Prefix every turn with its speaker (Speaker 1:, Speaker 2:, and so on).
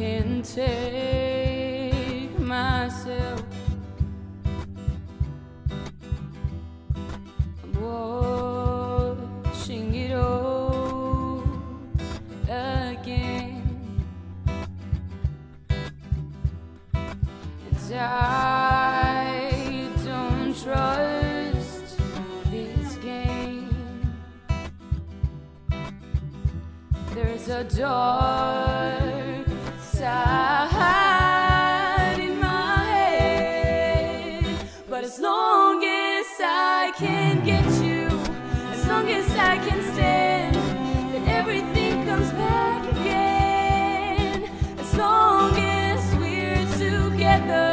Speaker 1: and take myself. Watching it all again. And I don't trust this game. There's a dark I can get you, as long as I can stand, then everything comes back again. As long as we're together.